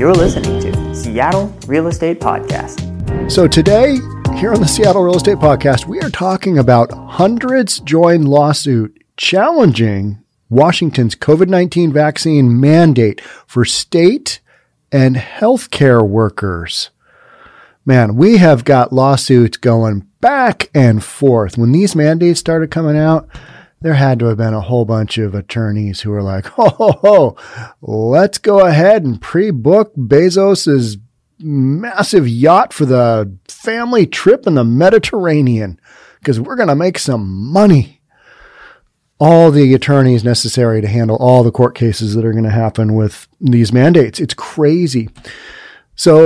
You're listening to Seattle Real Estate Podcast. So today, here on the Seattle Real Estate Podcast, we are talking about hundreds join lawsuit challenging Washington's COVID 19 vaccine mandate for state and healthcare workers. Man, we have got lawsuits going back and forth. When these mandates started coming out, there had to have been a whole bunch of attorneys who were like, ho, ho, ho, let's go ahead and pre book Bezos's massive yacht for the family trip in the Mediterranean because we're going to make some money. All the attorneys necessary to handle all the court cases that are going to happen with these mandates. It's crazy. So,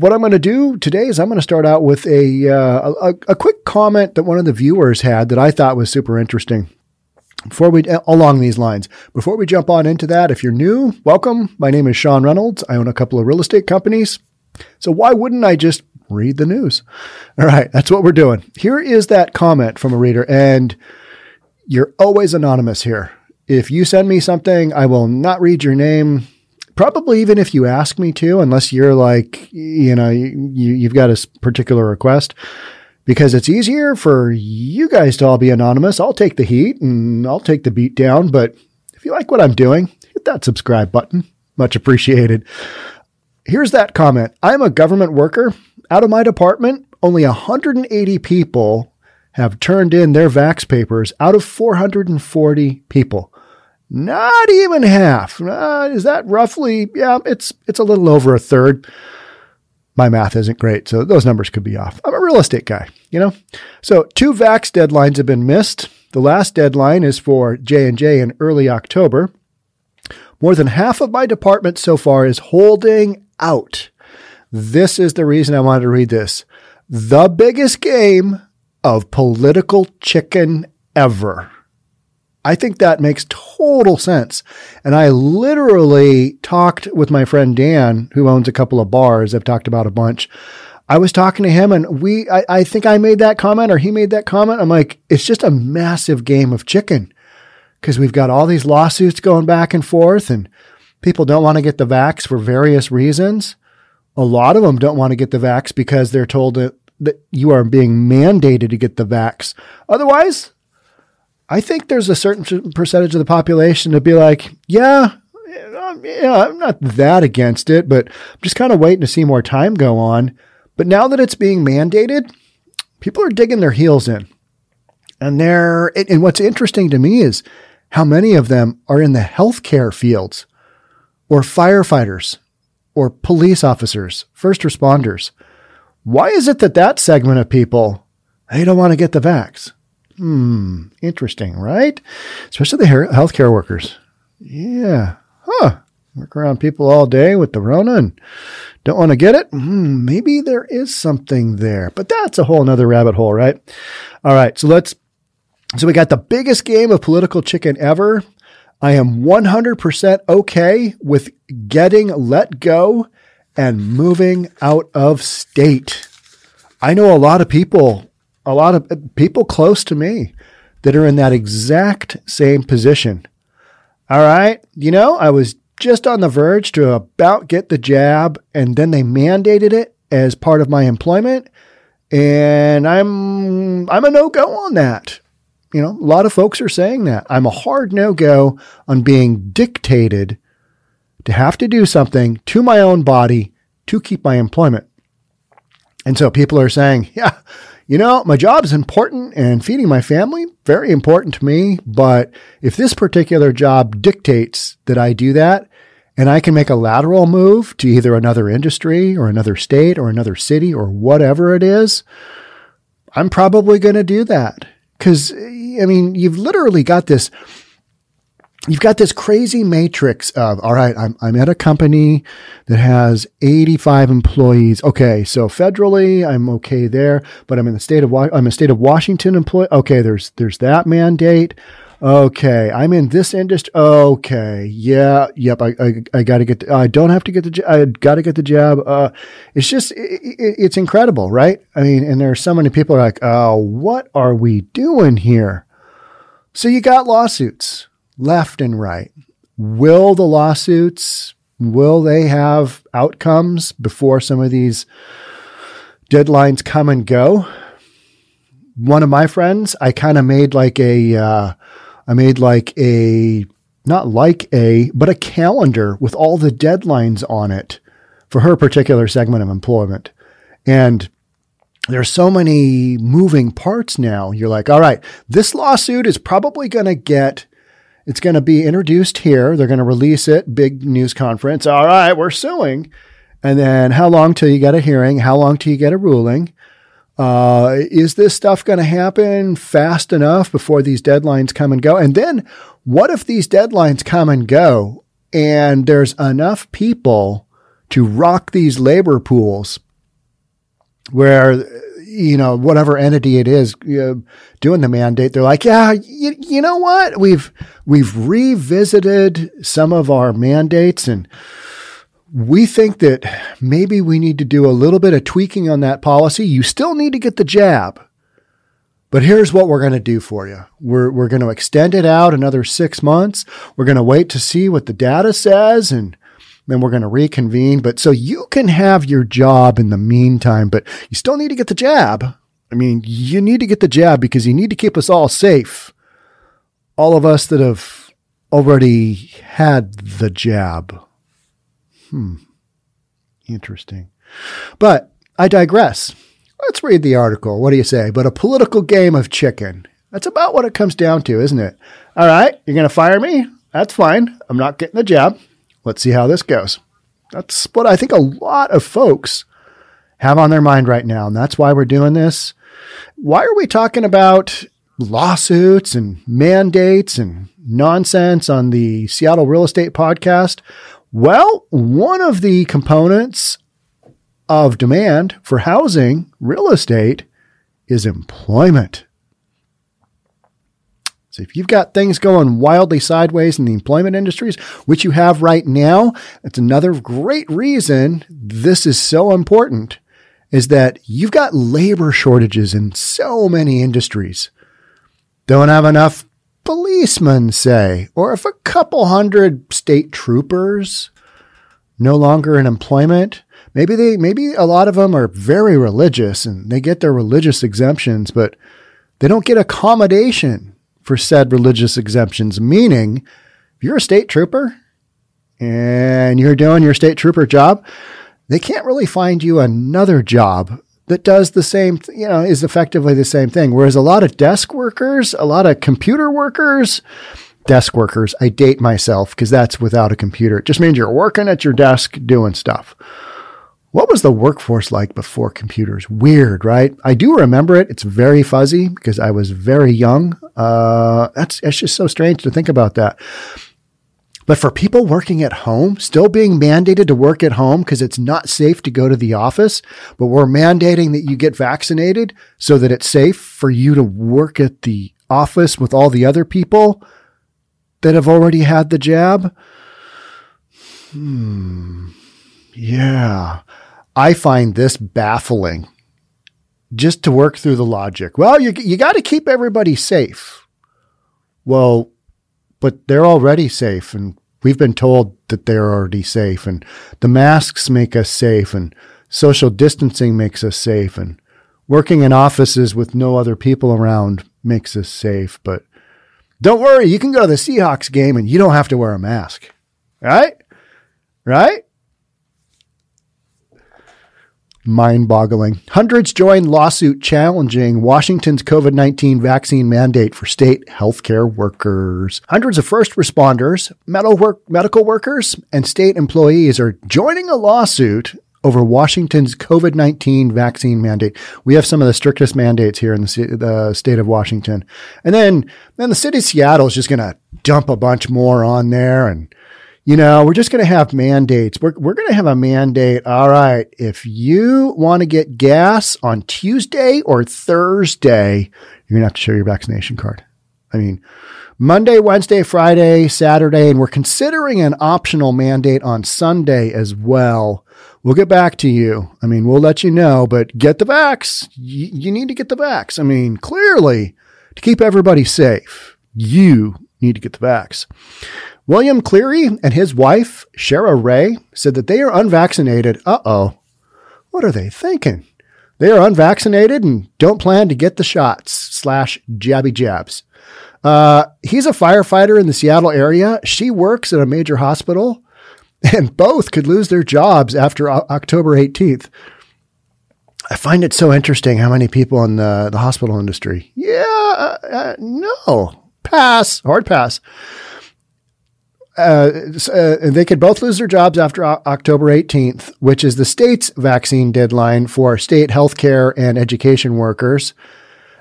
what I'm going to do today is I'm going to start out with a, uh, a, a quick comment that one of the viewers had that I thought was super interesting. Before we along these lines, before we jump on into that, if you're new, welcome. My name is Sean Reynolds. I own a couple of real estate companies. So why wouldn't I just read the news? All right, that's what we're doing. Here is that comment from a reader, and you're always anonymous here. If you send me something, I will not read your name probably even if you ask me to, unless you're like, you know, you, you've got a particular request, because it's easier for you guys to all be anonymous. I'll take the heat and I'll take the beat down. But if you like what I'm doing, hit that subscribe button. Much appreciated. Here's that comment. I'm a government worker. Out of my department, only 180 people have turned in their vax papers out of 440 people. Not even half. Uh, is that roughly? Yeah, it's it's a little over a third. My math isn't great, so those numbers could be off. I'm a real estate guy, you know. So two vax deadlines have been missed. The last deadline is for J and J in early October. More than half of my department so far is holding out. This is the reason I wanted to read this. The biggest game of political chicken ever. I think that makes total sense. And I literally talked with my friend Dan, who owns a couple of bars. I've talked about a bunch. I was talking to him and we, I, I think I made that comment or he made that comment. I'm like, it's just a massive game of chicken because we've got all these lawsuits going back and forth and people don't want to get the vax for various reasons. A lot of them don't want to get the vax because they're told that, that you are being mandated to get the vax. Otherwise, I think there's a certain percentage of the population to be like, yeah, um, yeah, I'm not that against it, but I'm just kind of waiting to see more time go on. But now that it's being mandated, people are digging their heels in. And they're, and what's interesting to me is how many of them are in the healthcare fields or firefighters or police officers, first responders. Why is it that that segment of people, they don't want to get the vax? Hmm, interesting, right? Especially the healthcare workers. Yeah. Huh. Work around people all day with the Rona and don't want to get it. Hmm, maybe there is something there, but that's a whole nother rabbit hole, right? All right. So let's, so we got the biggest game of political chicken ever. I am 100% okay with getting let go and moving out of state. I know a lot of people a lot of uh, people close to me that are in that exact same position. All right. You know, I was just on the verge to about get the jab, and then they mandated it as part of my employment. And I'm I'm a no go on that. You know, a lot of folks are saying that. I'm a hard no go on being dictated to have to do something to my own body to keep my employment. And so people are saying, yeah, you know, my job is important and feeding my family, very important to me. But if this particular job dictates that I do that and I can make a lateral move to either another industry or another state or another city or whatever it is, I'm probably going to do that. Cause I mean, you've literally got this you've got this crazy matrix of, all right, I'm, I'm at a company that has 85 employees. Okay. So federally, I'm okay there, but I'm in the state of, I'm a state of Washington employee. Okay. There's, there's that mandate. Okay. I'm in this industry. Okay. Yeah. Yep. I, I, I gotta get, the, I don't have to get the, I gotta get the job. Uh, it's just, it, it, it's incredible, right? I mean, and there are so many people are like, oh, what are we doing here? So you got lawsuits left and right. Will the lawsuits Will they have outcomes before some of these deadlines come and go? One of my friends, I kind of made like a, uh, I made like a, not like a, but a calendar with all the deadlines on it for her particular segment of employment. And there's so many moving parts now. You're like, all right, this lawsuit is probably going to get, it's going to be introduced here. They're going to release it, big news conference. All right, we're suing. And then how long till you get a hearing? How long till you get a ruling? Uh, is this stuff going to happen fast enough before these deadlines come and go? And then what if these deadlines come and go and there's enough people to rock these labor pools where you know whatever entity it is know, doing the mandate they're like yeah you, you know what we've we've revisited some of our mandates and we think that maybe we need to do a little bit of tweaking on that policy you still need to get the jab but here's what we're going to do for you. We're, we're going to extend it out another six months. We're going to wait to see what the data says and then we're going to reconvene. But so you can have your job in the meantime, but you still need to get the jab. I mean, you need to get the jab because you need to keep us all safe. All of us that have already had the jab. Hmm. Interesting. But I digress. Let's read the article. What do you say? But a political game of chicken. That's about what it comes down to, isn't it? All right, you're going to fire me? That's fine. I'm not getting the jab. Let's see how this goes. That's what I think a lot of folks have on their mind right now. And that's why we're doing this. Why are we talking about lawsuits and mandates and nonsense on the Seattle Real Estate Podcast? Well, one of the components of demand for housing, real estate, is employment. So if you've got things going wildly sideways in the employment industries, which you have right now, that's another great reason this is so important is that you've got labor shortages in so many industries. Don't have enough policemen, say, or if a couple hundred state troopers no longer in employment, maybe they, maybe a lot of them are very religious and they get their religious exemptions, but they don't get accommodation for said religious exemptions, meaning if you're a state trooper and you're doing your state trooper job, they can't really find you another job that does the same, you know, is effectively the same thing. Whereas a lot of desk workers, a lot of computer workers, desk workers, I date myself because that's without a computer. It just means you're working at your desk doing stuff. What was the workforce like before computers? Weird, right? I do remember it. It's very fuzzy because I was very young. Uh, that's, it's just so strange to think about that. But for people working at home, still being mandated to work at home because it's not safe to go to the office, but we're mandating that you get vaccinated so that it's safe for you to work at the office with all the other people that have already had the jab. Hmm. Yeah. I find this baffling just to work through the logic. Well, you, you got to keep everybody safe. Well, but they're already safe and we've been told that they're already safe and the masks make us safe and social distancing makes us safe and working in offices with no other people around makes us safe. But don't worry, you can go to the Seahawks game and you don't have to wear a mask. Right? Right? Mind boggling. Hundreds join lawsuit challenging Washington's COVID 19 vaccine mandate for state healthcare workers. Hundreds of first responders, medical workers, and state employees are joining a lawsuit over Washington's COVID 19 vaccine mandate. We have some of the strictest mandates here in the, the state of Washington. And then, then the city of Seattle is just going to dump a bunch more on there and you know, we're just going to have mandates. We're, we're going to have a mandate. All right. If you want to get gas on Tuesday or Thursday, you're going to have to show your vaccination card. I mean, Monday, Wednesday, Friday, Saturday, and we're considering an optional mandate on Sunday as well. We'll get back to you. I mean, we'll let you know, but get the vax. You, you need to get the vax. I mean, clearly, to keep everybody safe, you need to get the vax. William Cleary and his wife, Sherra Rae, said that they are unvaccinated. Uh oh. What are they thinking? They are unvaccinated and don't plan to get the shots slash jabby jabs. Uh, he's a firefighter in the Seattle area. She works at a major hospital, and both could lose their jobs after o- October 18th. I find it so interesting how many people in the, the hospital industry. Yeah, uh, uh, no, pass, hard pass. Uh, uh, they could both lose their jobs after o- October 18th, which is the state's vaccine deadline for state healthcare and education workers.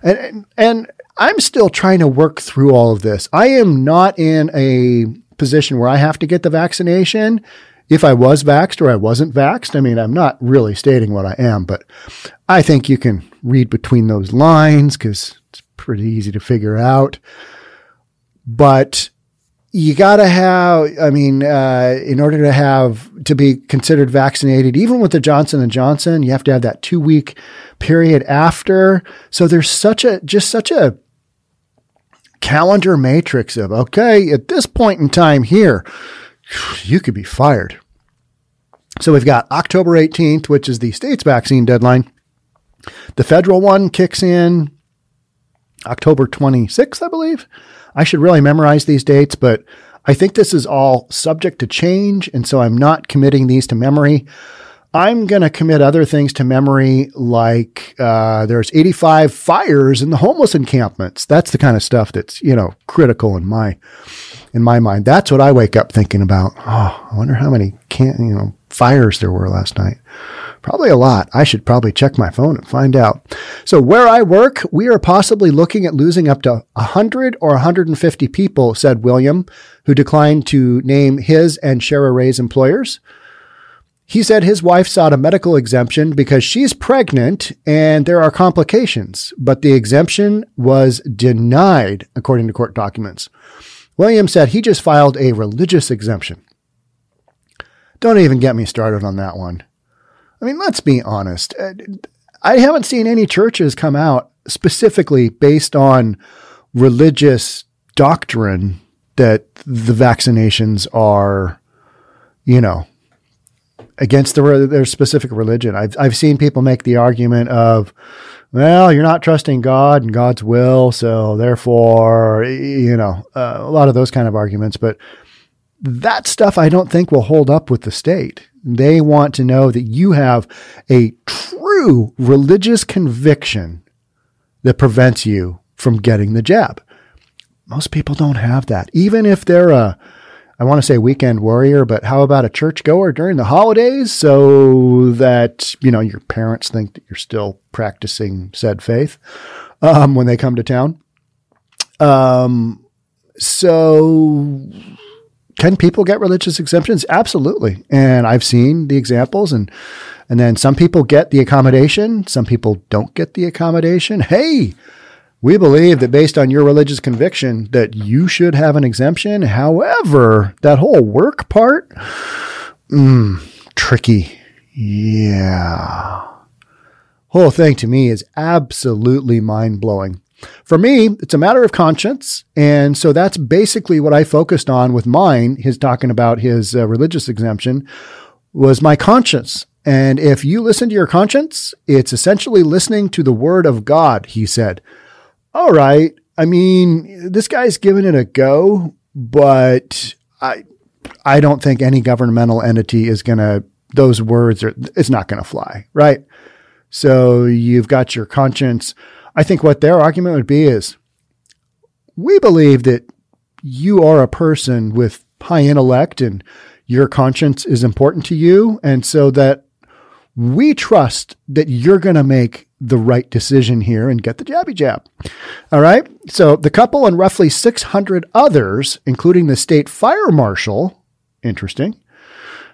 And, and I'm still trying to work through all of this. I am not in a position where I have to get the vaccination. If I was vaxxed or I wasn't vaxxed, I mean, I'm not really stating what I am, but I think you can read between those lines because it's pretty easy to figure out. But you got to have i mean uh, in order to have to be considered vaccinated even with the johnson and johnson you have to have that two week period after. So there's such a just such a calendar matrix of okay at this point in time here you could be fired. So we've got october 18th which is the state's vaccine deadline. The federal one kicks in october 26th i believe I should really memorize these dates, but I think this is all subject to change. And so I'm not committing these to memory. I'm going to commit other things to memory, like uh, there's 85 fires in the homeless encampments. That's the kind of stuff that's you know critical in my in my mind. That's what I wake up thinking about. Oh, I wonder how many can you know fires there were last night. Probably a lot. I should probably check my phone and find out. So where I work, we are possibly looking at losing up to 100 or 150 people, said William, who declined to name his and Sherra Rae's employers. He said his wife sought a medical exemption because she's pregnant and there are complications, but the exemption was denied, according to court documents. William said he just filed a religious exemption. Don't even get me started on that one. I mean, let's be honest. Uh, I haven't seen any churches come out specifically based on religious doctrine that the vaccinations are, you know, against the, their specific religion. I've, I've seen people make the argument of, well, you're not trusting God and God's will, so therefore, you know, uh, a lot of those kind of arguments. But that stuff I don't think will hold up with the state. They want to know that you have a true religious conviction that prevents you from getting the jab. Most people don't have that. Even if they're a, I want to say weekend warrior, but how about a church goer during the holidays so that, you know, your parents think that you're still practicing said faith um, when they come to town? Um, so can people get religious exemptions? Absolutely. And I've seen the examples and and then some people get the accommodation, some people don't get the accommodation. Hey, we believe that based on your religious conviction that you should have an exemption. However, that whole work part, mm, tricky. Yeah. Whole thing to me is absolutely mind blowing. For me, it's a matter of conscience. And so that's basically what I focused on with mine, his talking about his uh, religious exemption, was my conscience. And if you listen to your conscience, it's essentially listening to the word of God, he said. All right. I mean, this guy's giving it a go, but I, I don't think any governmental entity is going to, those words are, it's not going to fly, right? So you've got your conscience. I think what their argument would be is we believe that you are a person with high intellect and your conscience is important to you. And so that we trust that you're going to make the right decision here and get the jabby jab. All right. So the couple and roughly 600 others, including the state fire marshal, interesting,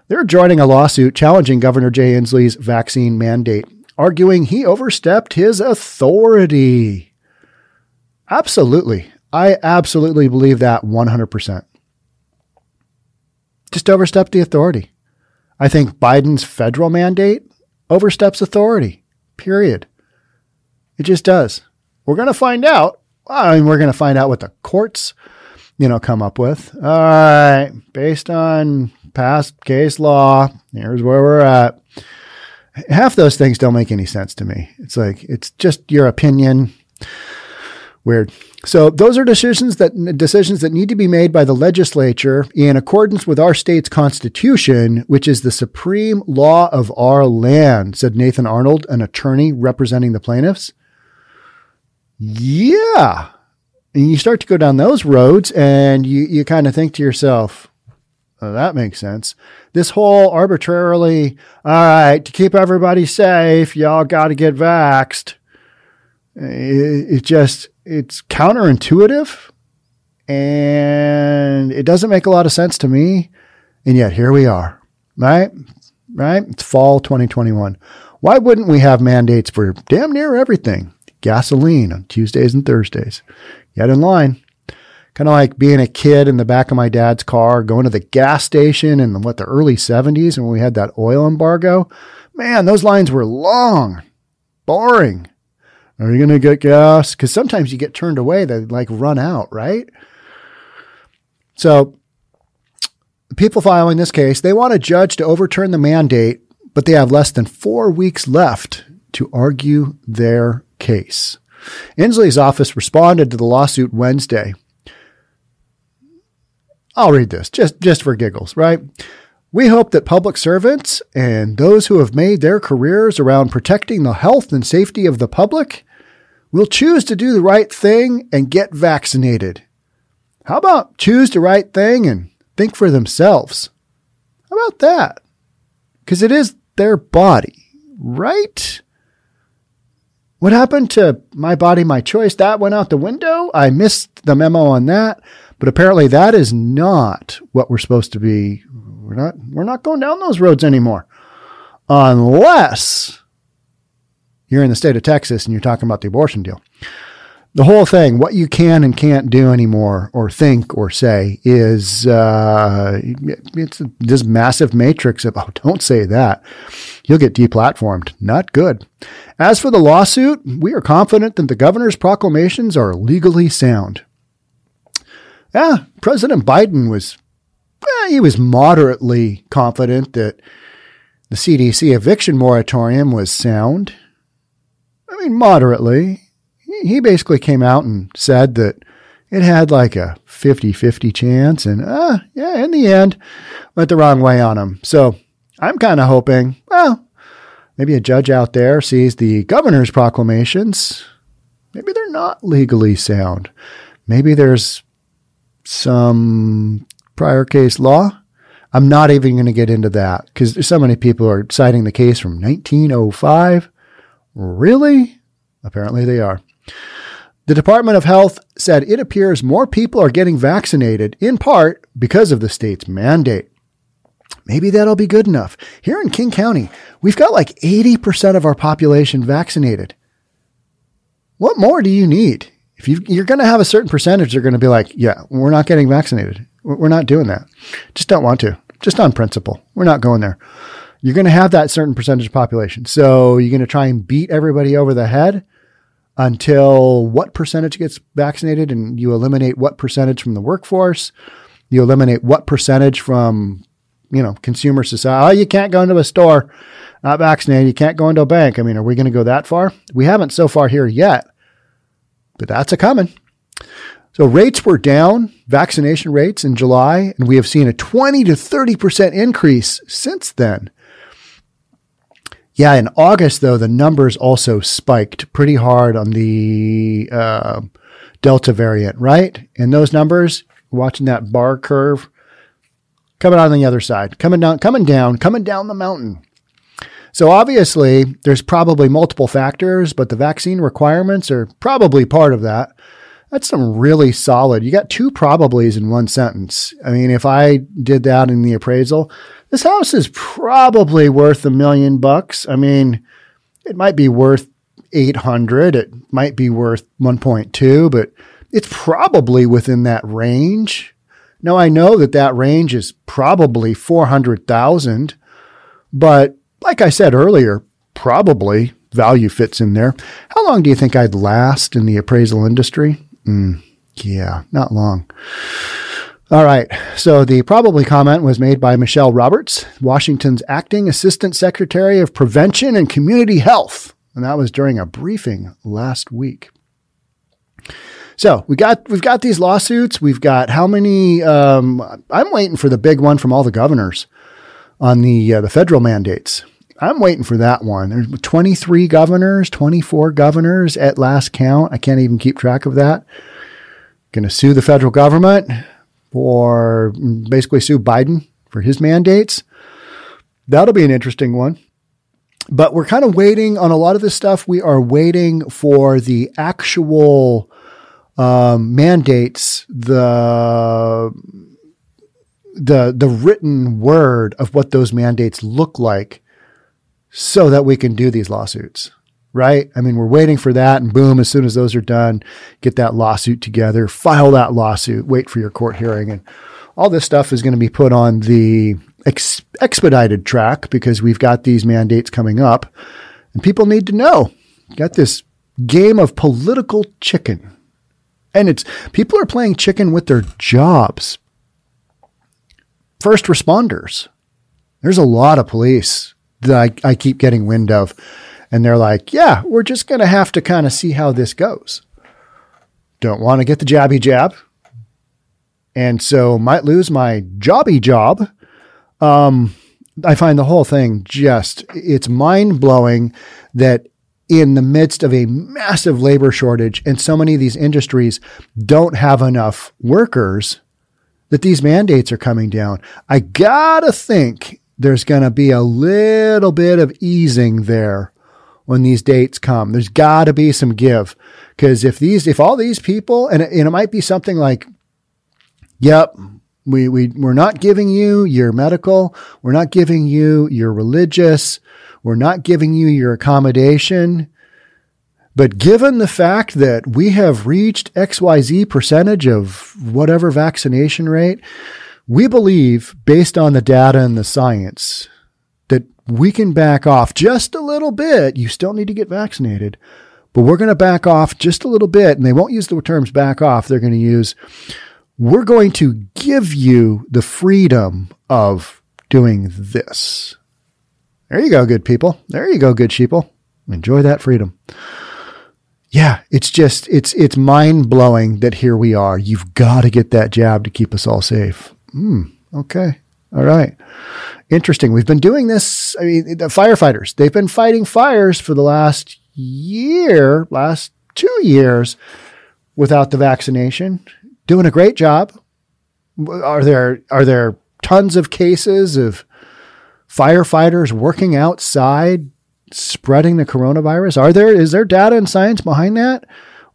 they're joining a lawsuit challenging Governor Jay Inslee's vaccine mandate arguing he overstepped his authority. Absolutely. I absolutely believe that 100%. Just overstepped the authority. I think Biden's federal mandate oversteps authority, period. It just does. We're going to find out. I mean, we're going to find out what the courts you know, come up with. All right, based on past case law, here's where we're at. Half those things don't make any sense to me. It's like it's just your opinion. Weird. So those are decisions that decisions that need to be made by the legislature in accordance with our state's constitution, which is the supreme law of our land, said Nathan Arnold, an attorney representing the plaintiffs. Yeah. And you start to go down those roads and you, you kind of think to yourself, oh, that makes sense. This whole arbitrarily, all right, to keep everybody safe, y'all got to get vaxxed. It, it just, it's counterintuitive and it doesn't make a lot of sense to me. And yet here we are, right? Right? It's fall 2021. Why wouldn't we have mandates for damn near everything? Gasoline on Tuesdays and Thursdays. Get in line. Kind of like being a kid in the back of my dad's car, going to the gas station in what the early 70s when we had that oil embargo. Man, those lines were long, boring. Are you going to get gas? Because sometimes you get turned away, they like run out, right? So, people filing this case, they want a judge to overturn the mandate, but they have less than four weeks left to argue their case. Inslee's office responded to the lawsuit Wednesday. I'll read this just, just for giggles, right? We hope that public servants and those who have made their careers around protecting the health and safety of the public will choose to do the right thing and get vaccinated. How about choose the right thing and think for themselves? How about that? Because it is their body, right? What happened to my body, my choice? That went out the window. I missed the memo on that, but apparently that is not what we're supposed to be. We're not, we're not going down those roads anymore. Unless you're in the state of Texas and you're talking about the abortion deal. The whole thing, what you can and can't do anymore, or think or say, is uh, it's this massive matrix of oh, don't say that, you'll get deplatformed. Not good. As for the lawsuit, we are confident that the governor's proclamations are legally sound. Yeah, President Biden was eh, he was moderately confident that the CDC eviction moratorium was sound. I mean, moderately. He basically came out and said that it had like a 50 50 chance. And uh, yeah, in the end, went the wrong way on him. So I'm kind of hoping, well, maybe a judge out there sees the governor's proclamations. Maybe they're not legally sound. Maybe there's some prior case law. I'm not even going to get into that because there's so many people are citing the case from 1905. Really? Apparently they are. The Department of Health said it appears more people are getting vaccinated in part because of the state's mandate. Maybe that'll be good enough. Here in King County, we've got like 80% of our population vaccinated. What more do you need? If you, are going to have a certain percentage, they're going to be like, yeah, we're not getting vaccinated. We're not doing that. Just don't want to. Just on principle. We're not going there you're going to have that certain percentage of population. So you're going to try and beat everybody over the head until what percentage gets vaccinated and you eliminate what percentage from the workforce. You eliminate what percentage from, you know, consumer society. Oh, you can't go into a store not vaccinated. You can't go into a bank. I mean, are we going to go that far? We haven't so far here yet, but that's a coming. So rates were down, vaccination rates in July, and we have seen a 20 to 30% increase since then. Yeah, in August though, the numbers also spiked pretty hard on the uh, Delta variant, right? And those numbers, watching that bar curve, coming on the other side, coming down, coming down, coming down the mountain. So obviously, there's probably multiple factors, but the vaccine requirements are probably part of that. That's some really solid. You got two probablys in one sentence. I mean, if I did that in the appraisal, this house is probably worth a million bucks. I mean, it might be worth 800. It might be worth 1.2, but it's probably within that range. Now I know that that range is probably 400,000, but like I said earlier, probably value fits in there. How long do you think I'd last in the appraisal industry? Mm, Yeah, not long. All right. So the probably comment was made by Michelle Roberts, Washington's acting assistant secretary of prevention and community health. And that was during a briefing last week. So we got we've got these lawsuits. We've got how many? Um, I'm waiting for the big one from all the governors on the uh, the federal mandates. I'm waiting for that one. There's 23 governors, 24 governors at last count. I can't even keep track of that. Going to sue the federal government or basically sue Biden for his mandates. That'll be an interesting one. But we're kind of waiting on a lot of this stuff. We are waiting for the actual um, mandates, the the the written word of what those mandates look like, so that we can do these lawsuits right? I mean, we're waiting for that, and boom, as soon as those are done, get that lawsuit together, file that lawsuit, wait for your court hearing, and all this stuff is going to be put on the ex- expedited track because we've got these mandates coming up, and people need to know. Got this game of political chicken. And it's people are playing chicken with their jobs. First responders. There's a lot of police that I, I keep getting wind of and they're like, yeah, we're just going to have to kind of see how this goes. Don't want to get the jabby jab. And so might lose my jobby job. Um, I find the whole thing just, it's mind blowing that in the midst of a massive labor shortage and so many of these industries don't have enough workers that these mandates are coming down. I gotta think there's to be a little bit of easing there when these dates come. There's got to be some give because if these, if all these people, and it, and it might be something like, yep, we, we, we're not giving you your medical. We're not giving you your religious. We're not giving you your accommodation. But given the fact that we have reached XYZ percentage of whatever vaccination rate, we believe based on the data and the science that we can back off just a little bit. You still need to get vaccinated, but we're going to back off just a little bit. And they won't use the terms back off. They're going to use, we're going to give you the freedom of doing this. There you go, good people. There you go, good sheeple. Enjoy that freedom. Yeah, it's just it's it's mind blowing that here we are. You've got to get that jab to keep us all safe. Hmm. okay. All right. Interesting. We've been doing this. I mean, the firefighters, they've been fighting fires for the last year, last two years without the vaccination. Doing a great job. Are there, are there tons of cases of firefighters working outside spreading the coronavirus? Are there, is there data and science behind that?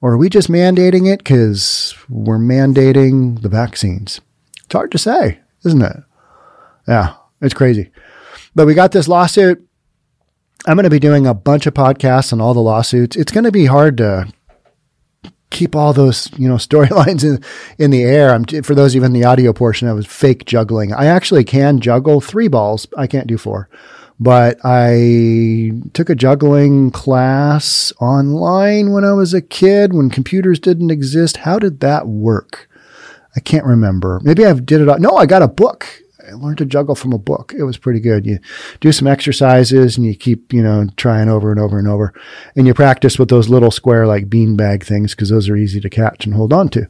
Or are we just mandating it because we're mandating the vaccines? It's hard to say, isn't it? Yeah, it's crazy. But we got this lawsuit. I'm going to be doing a bunch of podcasts on all the lawsuits. It's going to be hard to keep all those you know storylines in in the air. I'm for those even the audio portion. I was fake juggling. I actually can juggle three balls. I can't do four, but I took a juggling class online when I was a kid when computers didn't exist. How did that work? I can't remember. Maybe I did it. No, I got a book I learned to juggle from a book. It was pretty good. You do some exercises and you keep, you know, trying over and over and over. And you practice with those little square like beanbag things because those are easy to catch and hold on to.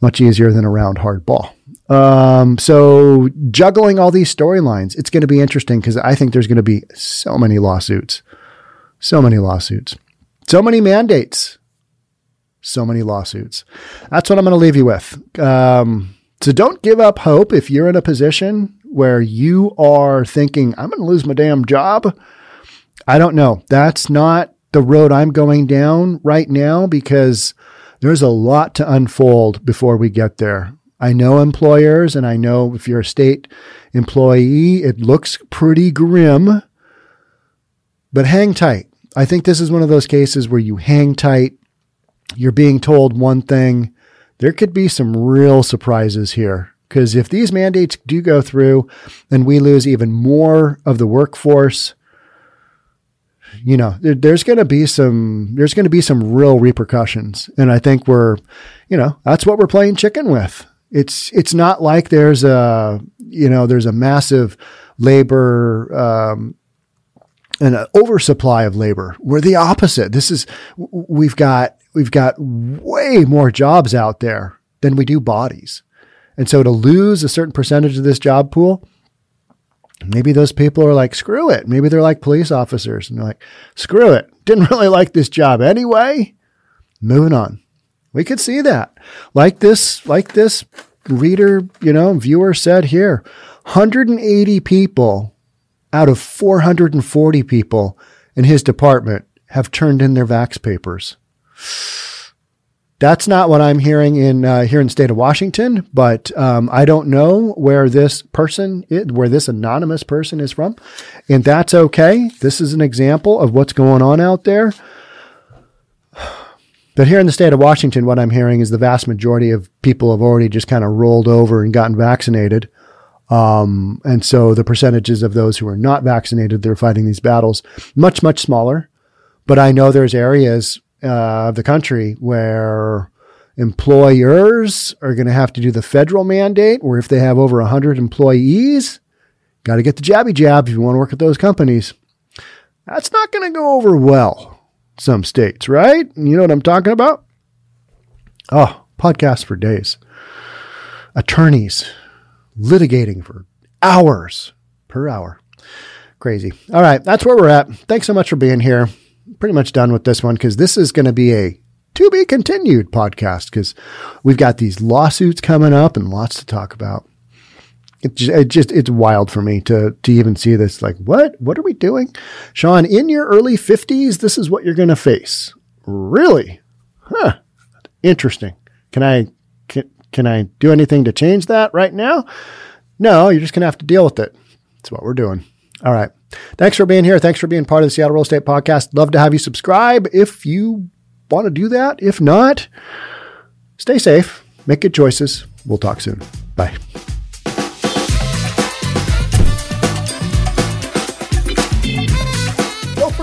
Much easier than a round hard ball. Um, so juggling all these storylines, it's going to be interesting because I think there's going to be so many lawsuits, so many lawsuits, so many mandates, so many lawsuits. That's what I'm going to leave you with. Um, so don't give up hope if you're in a position where you are thinking, I'm going to lose my damn job. I don't know. That's not the road I'm going down right now because there's a lot to unfold before we get there. I know employers and I know if you're a state employee, it looks pretty grim, but hang tight. I think this is one of those cases where you hang tight. You're being told one thing there could be some real surprises here. Because if these mandates do go through and we lose even more of the workforce, you know, there, there's going to be some, there's going to be some real repercussions. And I think we're, you know, that's what we're playing chicken with. It's, it's not like there's a, you know, there's a massive labor, um, an oversupply of labor. We're the opposite. This is, we've got, we've got way more jobs out there than we do bodies. And so to lose a certain percentage of this job pool, maybe those people are like, screw it. Maybe they're like police officers and they're like, screw it. Didn't really like this job anyway. Moving on. We could see that. Like this, like this reader, you know, viewer said here, 180 people out of 440 people in his department have turned in their vax papers. That's not what I'm hearing in uh, here in the state of Washington, but um, I don't know where this person, is, where this anonymous person is from, and that's okay. This is an example of what's going on out there. But here in the state of Washington, what I'm hearing is the vast majority of people have already just kind of rolled over and gotten vaccinated. Um, and so the percentages of those who are not vaccinated, they're fighting these battles much, much smaller. But I know there's areas uh, of the country where employers are going to have to do the federal mandate, where if they have over 100 employees, got to get the jabby jab if you want to work at those companies. That's not going to go over well, some states, right? You know what I'm talking about? Oh, podcast for days. Attorneys litigating for hours per hour. Crazy. All right, that's where we're at. Thanks so much for being here pretty much done with this one because this is going to be a to be continued podcast because we've got these lawsuits coming up and lots to talk about. It just, it just, it's wild for me to, to even see this. Like, what, what are we doing? Sean, in your early fifties, this is what you're going to face. Really? Huh. Interesting. Can I, can, can I do anything to change that right now? No, you're just going to have to deal with it. That's what we're doing. All right. Thanks for being here. Thanks for being part of the Seattle Real Estate Podcast. Love to have you subscribe if you want to do that. If not, stay safe, make good choices. We'll talk soon. Bye.